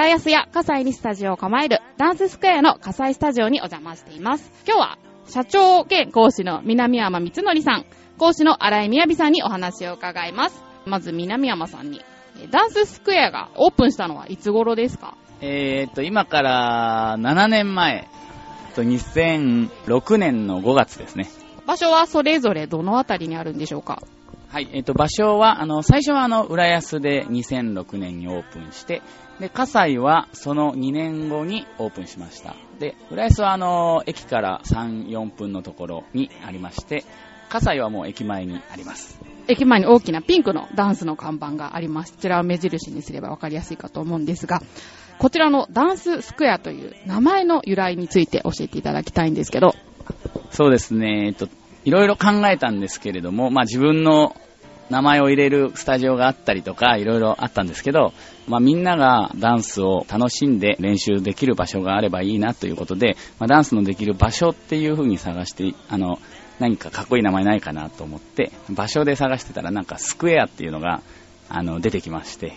浦安や葛西にスタジオを構えるダンススクエアの葛西スタジオにお邪魔しています。今日は、社長兼講師の南山光則さん、講師の荒井みやびさんにお話を伺います。まず南山さんに、えダンススクエアがオープンしたのはいつ頃ですか？えーっと、今から7年前、と2006年の5月ですね。場所はそれぞれどのあたりにあるんでしょうか？はい、えっ、と、場所は、あの、最初はあの、浦安で2006年にオープンして、で、葛西はその2年後にオープンしました。で、浦安はあの、駅から3、4分のところにありまして、葛西はもう駅前にあります。駅前に大きなピンクのダンスの看板があります。こちらを目印にすればわかりやすいかと思うんですが、こちらのダンススクエアという名前の由来について教えていただきたいんですけど、そうですね、えっと、いろいろ考えたんですけれども、まあ自分の名前を入れるスタジオがあったりとか、いろいろあったんですけど、まあみんながダンスを楽しんで練習できる場所があればいいなということで、まあダンスのできる場所っていう風に探して、あの、何かかっこいい名前ないかなと思って、場所で探してたらなんかスクエアっていうのが、あの、出てきまして、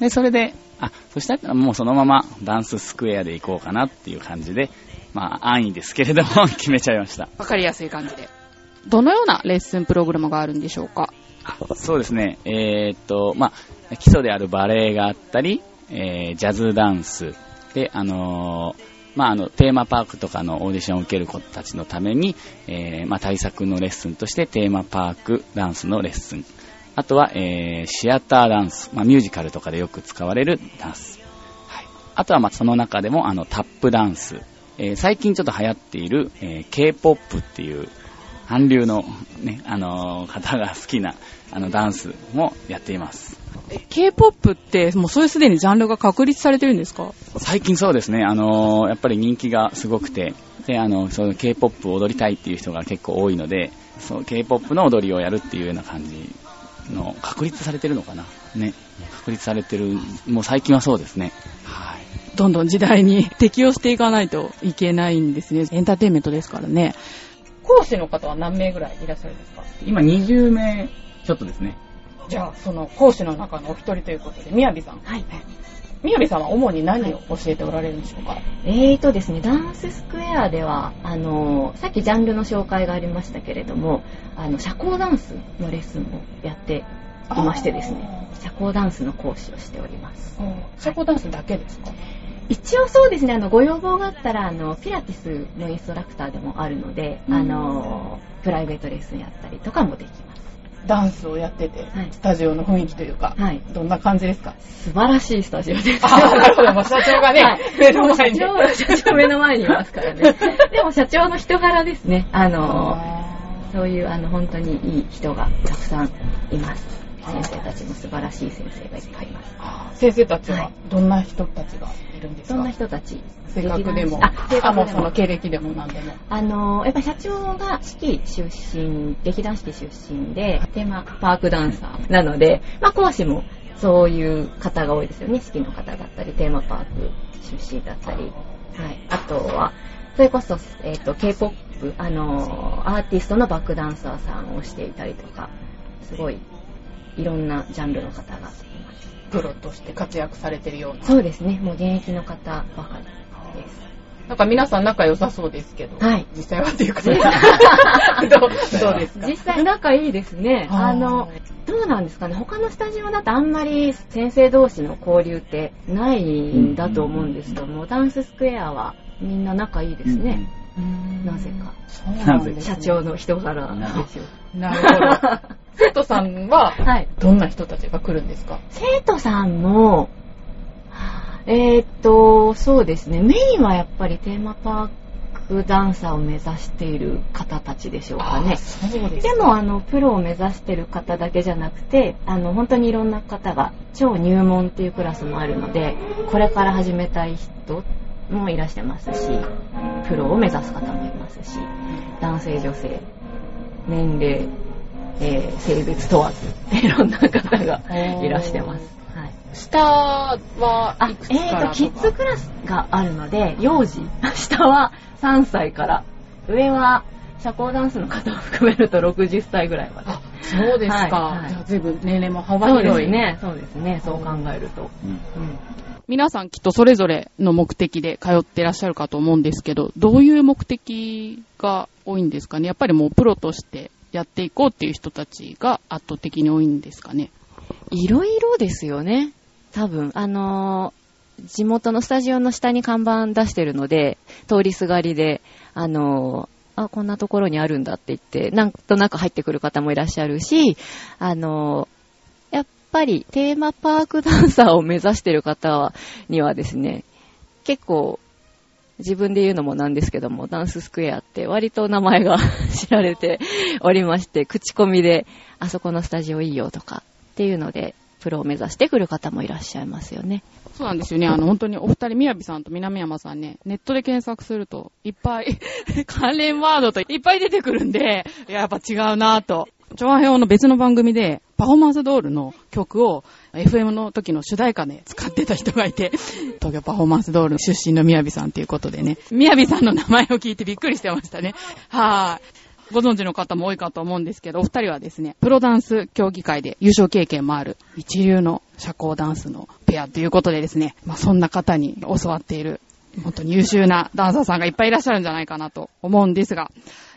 で、それで、あ、そしたらもうそのままダンススクエアで行こうかなっていう感じで、まあ安易ですけれども 決めちゃいました。わかりやすい感じで。どのようなレッスンプログラムがあるんでしょうか？そうですね。えーっと、まあ、基礎であるバレエがあったり、えージャズダンス、で、あのーまあ、あの、テーマパークとかのオーディションを受ける子たちのために、えーまあ、対策のレッスンとしてテーマパークダンスのレッスン。あとは、えーシアターダンス、まあ、ミュージカルとかでよく使われるダンス。はい。あとは、ま、その中でも、あの、タップダンス。えー最近ちょっと流行っている、えー K-POP っていう、韓流のね、あのー方が好きな、あの、ダンスもやっています。え K-POP ってもうそれすでにジャンルが確立されてるんですか？最近そうですね、あのーやっぱり人気がすごくて、で、あの、その K-POP を踊りたいっていう人が結構多いので、そう、K-POP の踊りをやるっていうような感じの、確立されてるのかなね。確立されてる、もう最近はそうですね。はい。どんどん時代に適応していかないといけないんですね。エンターテインメントですからね。講師の方は何名ぐらいいらっしゃるんですか？今20名ちょっとですね。じゃあ、その講師の中のお一人ということで、みやびさん。はい。みやびさんは主に何を教えておられるんでしょうか、えーとですね、ダンススクエアでは、あの、さっきジャンルの紹介がありましたけれども、あの、社交ダンスのレッスンもやっていましてですね、社交ダンスの講師をしております。社交ダンスだけですか、一応そうですね、あの、ご要望があったら、あの、ピラティスのインストラクターでもあるので、うんあの、プライベートレッスンやったりとかもできます。ダンスをやってて、はいスタジオの雰囲気というか、はい。どんな感じですか？素晴らしいスタジオです。あーなるほどもう社長がねはい目の前に社長社長目の前にいますからね。でも社長の人柄ですね。あの、あそういうあの本当にいい人がたくさんいます。先生たちも素晴らしい先生がいっぱいいます。ー先生たちははいどんな人たちがいるんですか、そんな人たち。性格でも、あ、性格でも。その経歴でも何でも。あの、やっぱ社長が式出身、劇団四季出身で、テーマパークダンサーなので、まあ講師もそういう方が多いですよね。式の方だったり、テーマパーク出身だったり。はい。あとは、それこそ、えっ、と、K-POP、あの、アーティストのバックダンサーさんをしていたりとか、すごい、いろんなジャンルの方がいます。プロとして活躍されてるような。そうですね。もう現役の方ばかりです。なんか皆さん仲良さそうですけど、はい実際はっていうことで どうどうですか？実際仲いいですね。あの、どうなんですかね？他のスタジオだとあんまり先生同士の交流ってないんだと思うんですけども、ダンススクエアはみんな仲いいですね。なぜか。なんです、ね、社長の人柄でしょう。なるほど。生徒さんは、はい。どんな人たちが来るんですか？生徒さんも、えーっと、そうですね。メインはやっぱりテーマパークダンサーを目指している方たちでしょうかね。そうですでも、あの、プロを目指してる方だけじゃなくて、あの、本当にいろんな方が、超入門っていうクラスもあるので、これから始めたい人もいらしてますし、プロを目指す方もいますし、男性、女性、年齢、えー性別問わず、いろんな方がいらしてます。はい。下はあいく、つえーと、からとか？キッズクラスがあるので、幼児。下は3歳から。上は、社交ダンスの方を含めると60歳ぐらいまで。あ、そうですか。はいはいじゃあ随分年齢も幅そうで広い。すね。そうですね。そう考えると。うんうん皆さんきっとそれぞれの目的で通ってらっしゃるかと思うんですけど、どういう目的が多いんですかね？やっぱりもうプロとしてやっていこうっていう人たちが圧倒的に多いんですかね？いろいろですよね。多分。あのー地元のスタジオの下に看板出してるので、通りすがりで、あのーあ、こんなところにあるんだって言って、なんとなく入ってくる方もいらっしゃるし、あのぱりテーマパークダンサーを目指してる方にはですね、結構、自分で言うのもなんですけども、ダンススクエアって割と名前が知られておりまして、口コミで、あそこのスタジオいいよとかっていうので、プロを目指してくる方もいらっしゃいますよね。そうなんですよね。あの、本当にお二人、みやびさんと南山さんね、ネットで検索すると、いっぱい、関連ワードといっぱい出てくるんで、ややっぱ違うなぁと。調和表の別の番組で、パフォーマンスドールの曲を FM の時の主題歌で使ってた人がいて、東京パフォーマンスドール出身のみやびさんということでね、みやびさんの名前を聞いてびっくりしてましたね。はい。ご存知の方も多いかと思うんですけど、お二人はですね、プロダンス競技会で優勝経験もある一流の社交ダンスのペアということでですね、まあそんな方に教わっている、本当に優秀なダンサーさんがいっぱいいらっしゃるんじゃないかなと思うんですが、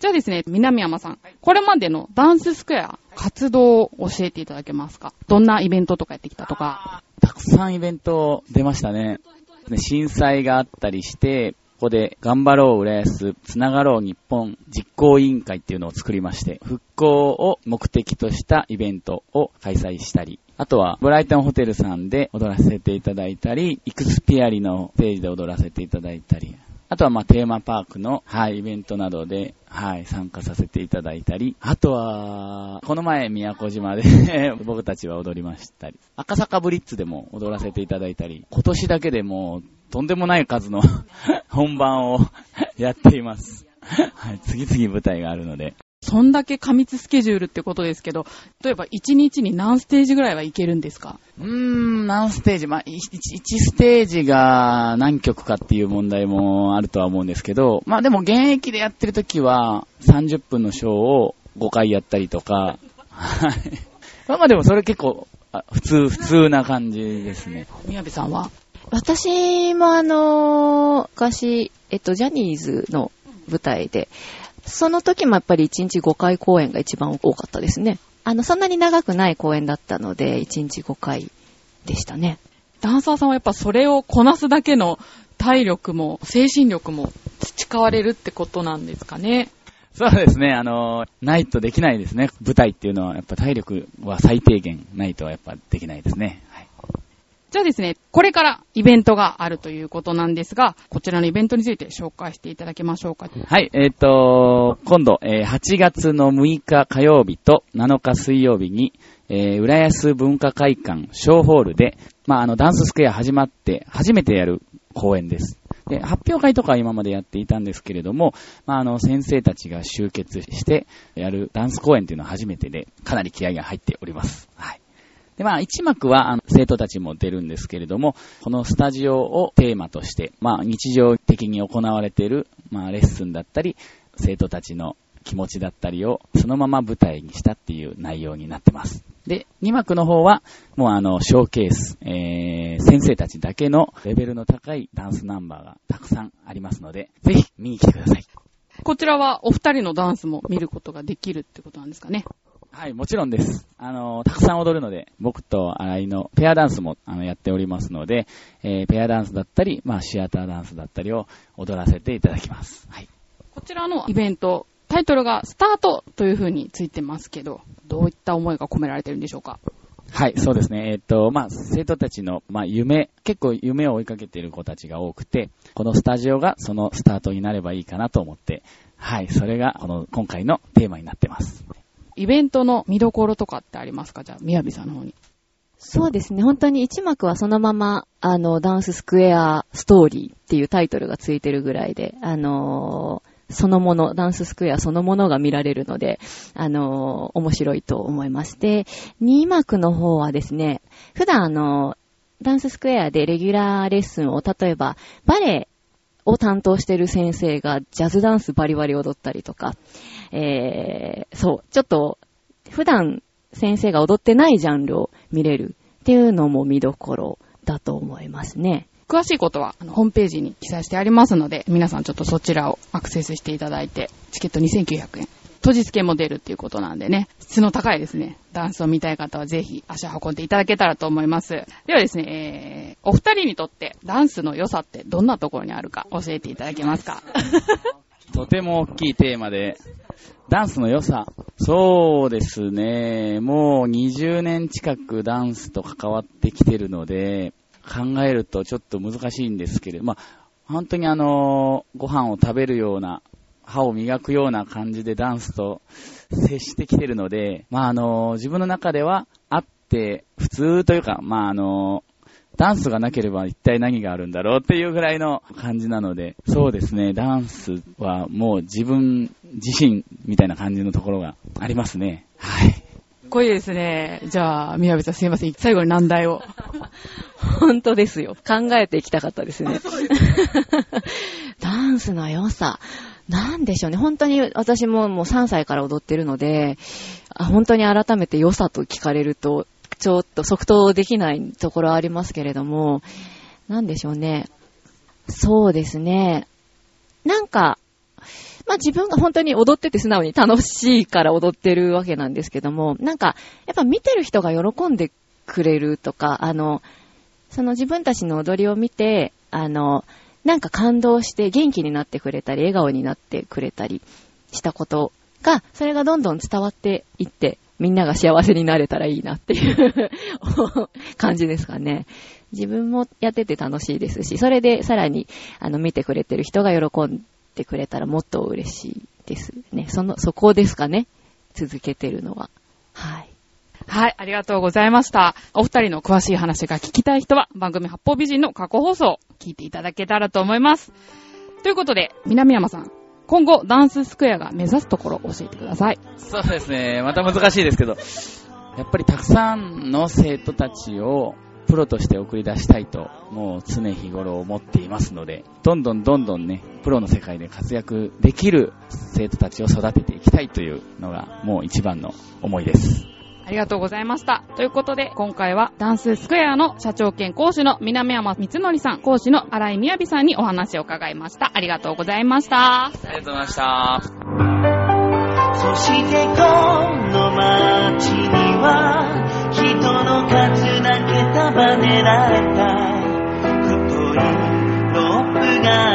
じゃあですね、南山さん、これまでのダンススクエア活動を教えていただけますか？どんなイベントとかやってきたとか。たくさんイベント出ましたね。で震災があったりして、ここで頑張ろう浦安、つながろう日本実行委員会っていうのを作りまして、復興を目的としたイベントを開催したり、あとはブライトンホテルさんで踊らせていただいたり、イクスピアリのステージで踊らせていただいたり、あとはまあテーマパークの、はい、イベントなどで、はい、参加させていただいたり、あとは、この前宮古島で 僕たちは踊りましたり、赤坂ブリッツでも踊らせていただいたり、今年だけでもうとんでもない数の 本番を やっています。はい、次々舞台があるので、そんだけ過密スケジュールってことですけど、例えば1日に何ステージぐらいはいけるんですか？うーん、何ステージ、まあ、1, ステージが何曲かっていう問題もあるとは思うんですけど、まあでも現役でやってる時は30分のショーを5回やったりとか、はい。まあまあでもそれ結構、あ普通、普通な感じですね。みやびさんは？私もあのー昔、えっと、ジャニーズの舞台で、その時もやっぱり1日5回公演が一番多かったですね。あの、そんなに長くない公演だったので、1日5回でしたね。ダンサーさんはやっぱそれをこなすだけの体力も精神力も培われるってことなんですかね。そうですね、あの、ないとできないですね。舞台っていうのはやっぱ体力は最低限ないとやっぱできないですね。じゃあですね、これからイベントがあるということなんですが、こちらのイベントについて紹介していただけましょうか。はい、えっ、と、今度、えー8月の6日火曜日と7日水曜日に、えー浦安文化会館小ホールで、まあ、あの、ダンススクエア始まって初めてやる公演です。で、発表会とかは今までやっていたんですけれども、まあ、あの、先生たちが集結してやるダンス公演というのは初めてで、かなり気合が入っております。はい。で、まあ、一幕は、あの、生徒たちも出るんですけれども、このスタジオをテーマとして、まあ、日常的に行われている、まあ、レッスンだったり、生徒たちの気持ちだったりを、そのまま舞台にしたっていう内容になってます。で、2幕の方は、もうあの、ショーケース、えー、先生たちだけのレベルの高いダンスナンバーがたくさんありますので、ぜひ見に来てください。こちらはお二人のダンスも見ることができるってことなんですかね。はい、もちろんです。あの、たくさん踊るので、僕と新井のペアダンスもあのやっておりますので、えーペアダンスだったり、まあ、シアターダンスだったりを踊らせていただきます。はい。こちらのイベント、タイトルがスタートという風についてますけど、どういった思いが込められてるんでしょうか？はい、そうですね。えっ、と、まあ、生徒たちの、まあ、夢、結構夢を追いかけている子たちが多くて、このスタジオがそのスタートになればいいかなと思って、はい、それがこの今回のテーマになってます。イベントの見どころとかってありますか？じゃあ、みやびさんの方に。そうですね。本当に一幕はそのまま、あの、ダンススクエアストーリーっていうタイトルがついてるぐらいで、あのーそのもの、ダンススクエアそのものが見られるので、あのー面白いと思いまして、2幕の方はですね、普段あの、ダンススクエアでレギュラーレッスンを、例えば、バレエを担当してる先生がジャズダンスバリバリ踊ったりとか、えー、そう、ちょっと、普段先生が踊ってないジャンルを見れるっていうのも見どころだと思いますね。詳しいことは、あの、ホームページに記載してありますので、皆さんちょっとそちらをアクセスしていただいて、チケット2900円。当日券も出るっていうことなんでね、質の高いですね、ダンスを見たい方はぜひ足を運んでいただけたらと思います。ではですね、えー、お二人にとってダンスの良さってどんなところにあるか教えていただけますか？とても大きいテーマで、ダンスの良さ。そうですね。もう20年近くダンスと関わってきてるので、考えるとちょっと難しいんですけれど、まあ、本当にあの、ご飯を食べるような、歯を磨くような感じでダンスと接してきてるので、まああの、自分の中ではあって普通というか、まああの、ダンスがなければ一体何があるんだろうっていうぐらいの感じなので、そうですね、ダンスはもう自分自身みたいな感じのところがありますね。はい。こいいですね。じゃあ、宮部さんすいません。最後に難題を。本当ですよ。考えていきたかったですね。ダンスの良さ。なんでしょうね。本当に私ももう3歳から踊ってるので、本当に改めて良さと聞かれると、ちょっと即答できないところありますけれども、なんでしょうね。そうですね。なんか、まあ自分が本当に踊ってて素直に楽しいから踊ってるわけなんですけども、なんか、やっぱ見てる人が喜んでくれるとか、あの、その自分たちの踊りを見て、あの、なんか感動して元気になってくれたり、笑顔になってくれたりしたことが、それがどんどん伝わっていって、みんなが幸せになれたらいいなっていう 感じですかね。自分もやってて楽しいですし、それでさらに、あの、見てくれてる人が喜んでくれたらもっと嬉しいですね。その、そこですかね。続けてるのは。はい。ありがとうございました。お二人の詳しい話が聞きたい人は、番組八方美人の過去放送を聞いていただけたらと思います。ということで、南山さん、今後、ダンススクエアが目指すところ教えてください。そうですね。また難しいですけど、やっぱりたくさんの生徒たちをプロとして送り出したいと、もう常日頃思っていますので、どんどんどんどんね、プロの世界で活躍できる生徒たちを育てていきたいというのが、もう一番の思いです。ありがとうございました。ということで、今回はダンススクエアの社長兼講師の南山光則さん、講師の荒井みやびさんにお話を伺いました。ありがとうございました。ありがとうございました。そしてこの街には人の数だけ束ねられた太いロープが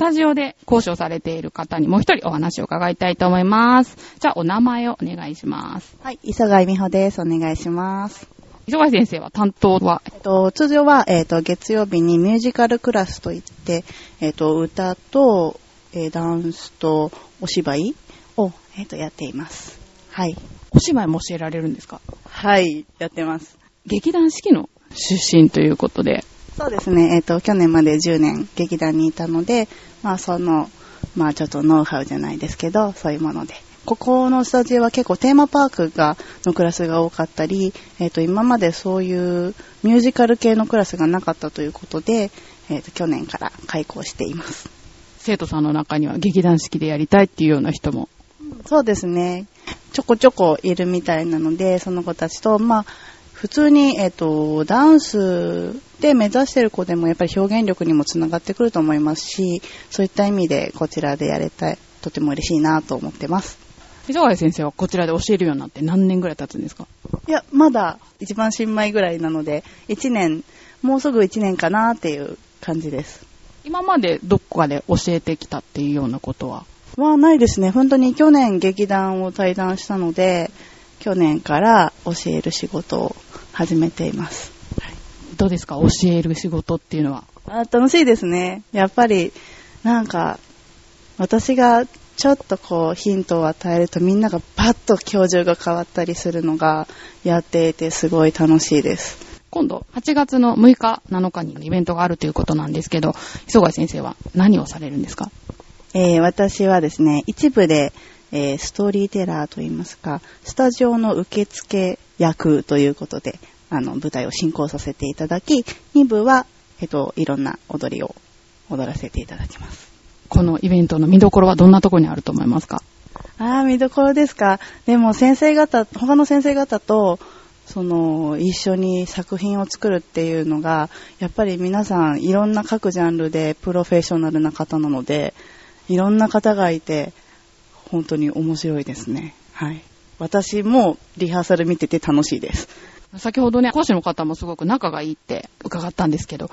タジオで講師をされている方にもう一人お話を伺いたいと思います。じゃあ、お名前をお願いします。はい、磯貝美穂です。お願いします。磯貝先生は担当は？えっと、通常は、えっと、月曜日にミュージカルクラスといって、えっと、歌と、えー、ダンスとお芝居を、えっと、やっています。はい。お芝居も教えられるんですか？はい、やってます。劇団四季の出身ということで、そうですね、えっ、ー、と、去年まで10年劇団にいたので、まあその、まあちょっとノウハウじゃないですけど、そういうもので。ここのスタジオは結構テーマパークが、のクラスが多かったり、えっ、ー、と、今までそういうミュージカル系のクラスがなかったということで、えっ、ー、と、去年から開校しています。生徒さんの中には劇団式でやりたいっていうような人もそうですね。ちょこちょこいるみたいなので、その子たちと、まあ、普通に、えっ、と、ダンスで目指してる子でもやっぱり表現力にもつながってくると思いますし、そういった意味でこちらでやれたい、とても嬉しいなと思ってます。磯貝先生はこちらで教えるようになって何年ぐらい経つんですか？いや、まだ一番新米ぐらいなので、1年、もうすぐ1年かなっていう感じです。今までどこかで教えてきたっていうようなことは？はないですね。本当に去年劇団を退団したので、去年から教える仕事を始めています。はい、どうですか？教える仕事っていうのは。あ楽しいですね。やっぱり、なんか、私がちょっとこうヒントを与えるとみんながバッと教授が変わったりするのがやっていてすごい楽しいです。今度、8月の6日、7日にイベントがあるということなんですけど、磯貝先生は何をされるんですか？えー私はですね、一部で、えーストーリーテラーといいますか、スタジオの受付役ということで、あの、舞台を進行させていただき、二部は、えっと、いろんな踊りを踊らせていただきます。このイベントの見どころはどんなところにあると思いますか？ああ、見どころですか。でも先生方、他の先生方と、その、一緒に作品を作るっていうのが、やっぱり皆さんいろんな各ジャンルでプロフェッショナルな方なので、いろんな方がいて、本当に面白いですね。はい。私もリハーサル見てて楽しいです。先ほどね、講師の方もすごく仲がいいって伺ったんですけど、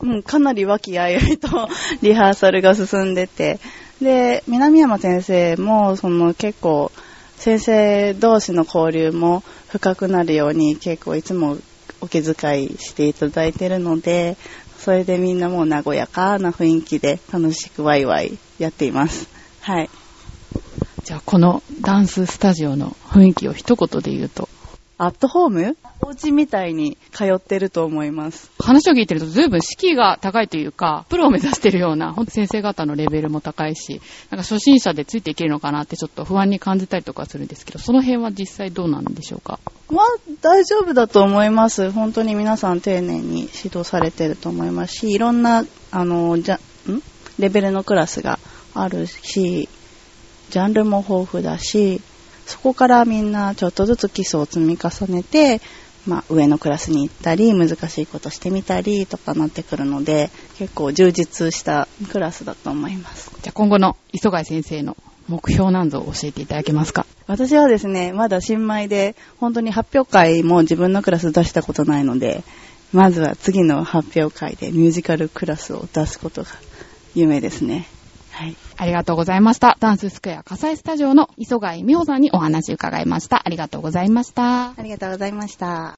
うん、かなり和気あいあいとリハーサルが進んでて、で、南山先生も、その結構、先生同士の交流も深くなるように結構いつもお気遣いしていただいてるので、それでみんなもう和やかな雰囲気で楽しくワイワイやっています。はい。じゃあこのダンススタジオの雰囲気を一言で言うと、アットホーム？お家みたいに通ってると思います。話を聞いてると随分敷居が高いというか、プロを目指してるような、ほんと先生方のレベルも高いし、なんか初心者でついていけるのかなってちょっと不安に感じたりとかするんですけど、その辺は実際どうなんでしょうか？まあ、大丈夫だと思います。本当に皆さん丁寧に指導されてると思いますし、いろんな、あの、じゃ、ん？レベルのクラスがあるし、ジャンルも豊富だし、そこからみんなちょっとずつ基礎を積み重ねて、まあ、上のクラスに行ったり、難しいことしてみたりとかなってくるので、結構充実したクラスだと思います。じゃあ今後の磯貝先生の目標なんぞを教えていただけますか？私はですね、まだ新米で、本当に発表会も自分のクラス出したことないので、まずは次の発表会でミュージカルクラスを出すことが夢ですね。はい。ありがとうございました。ダンススクエア火災スタジオの磯貝美穂さんにお話伺いました。ありがとうございました。ありがとうございました。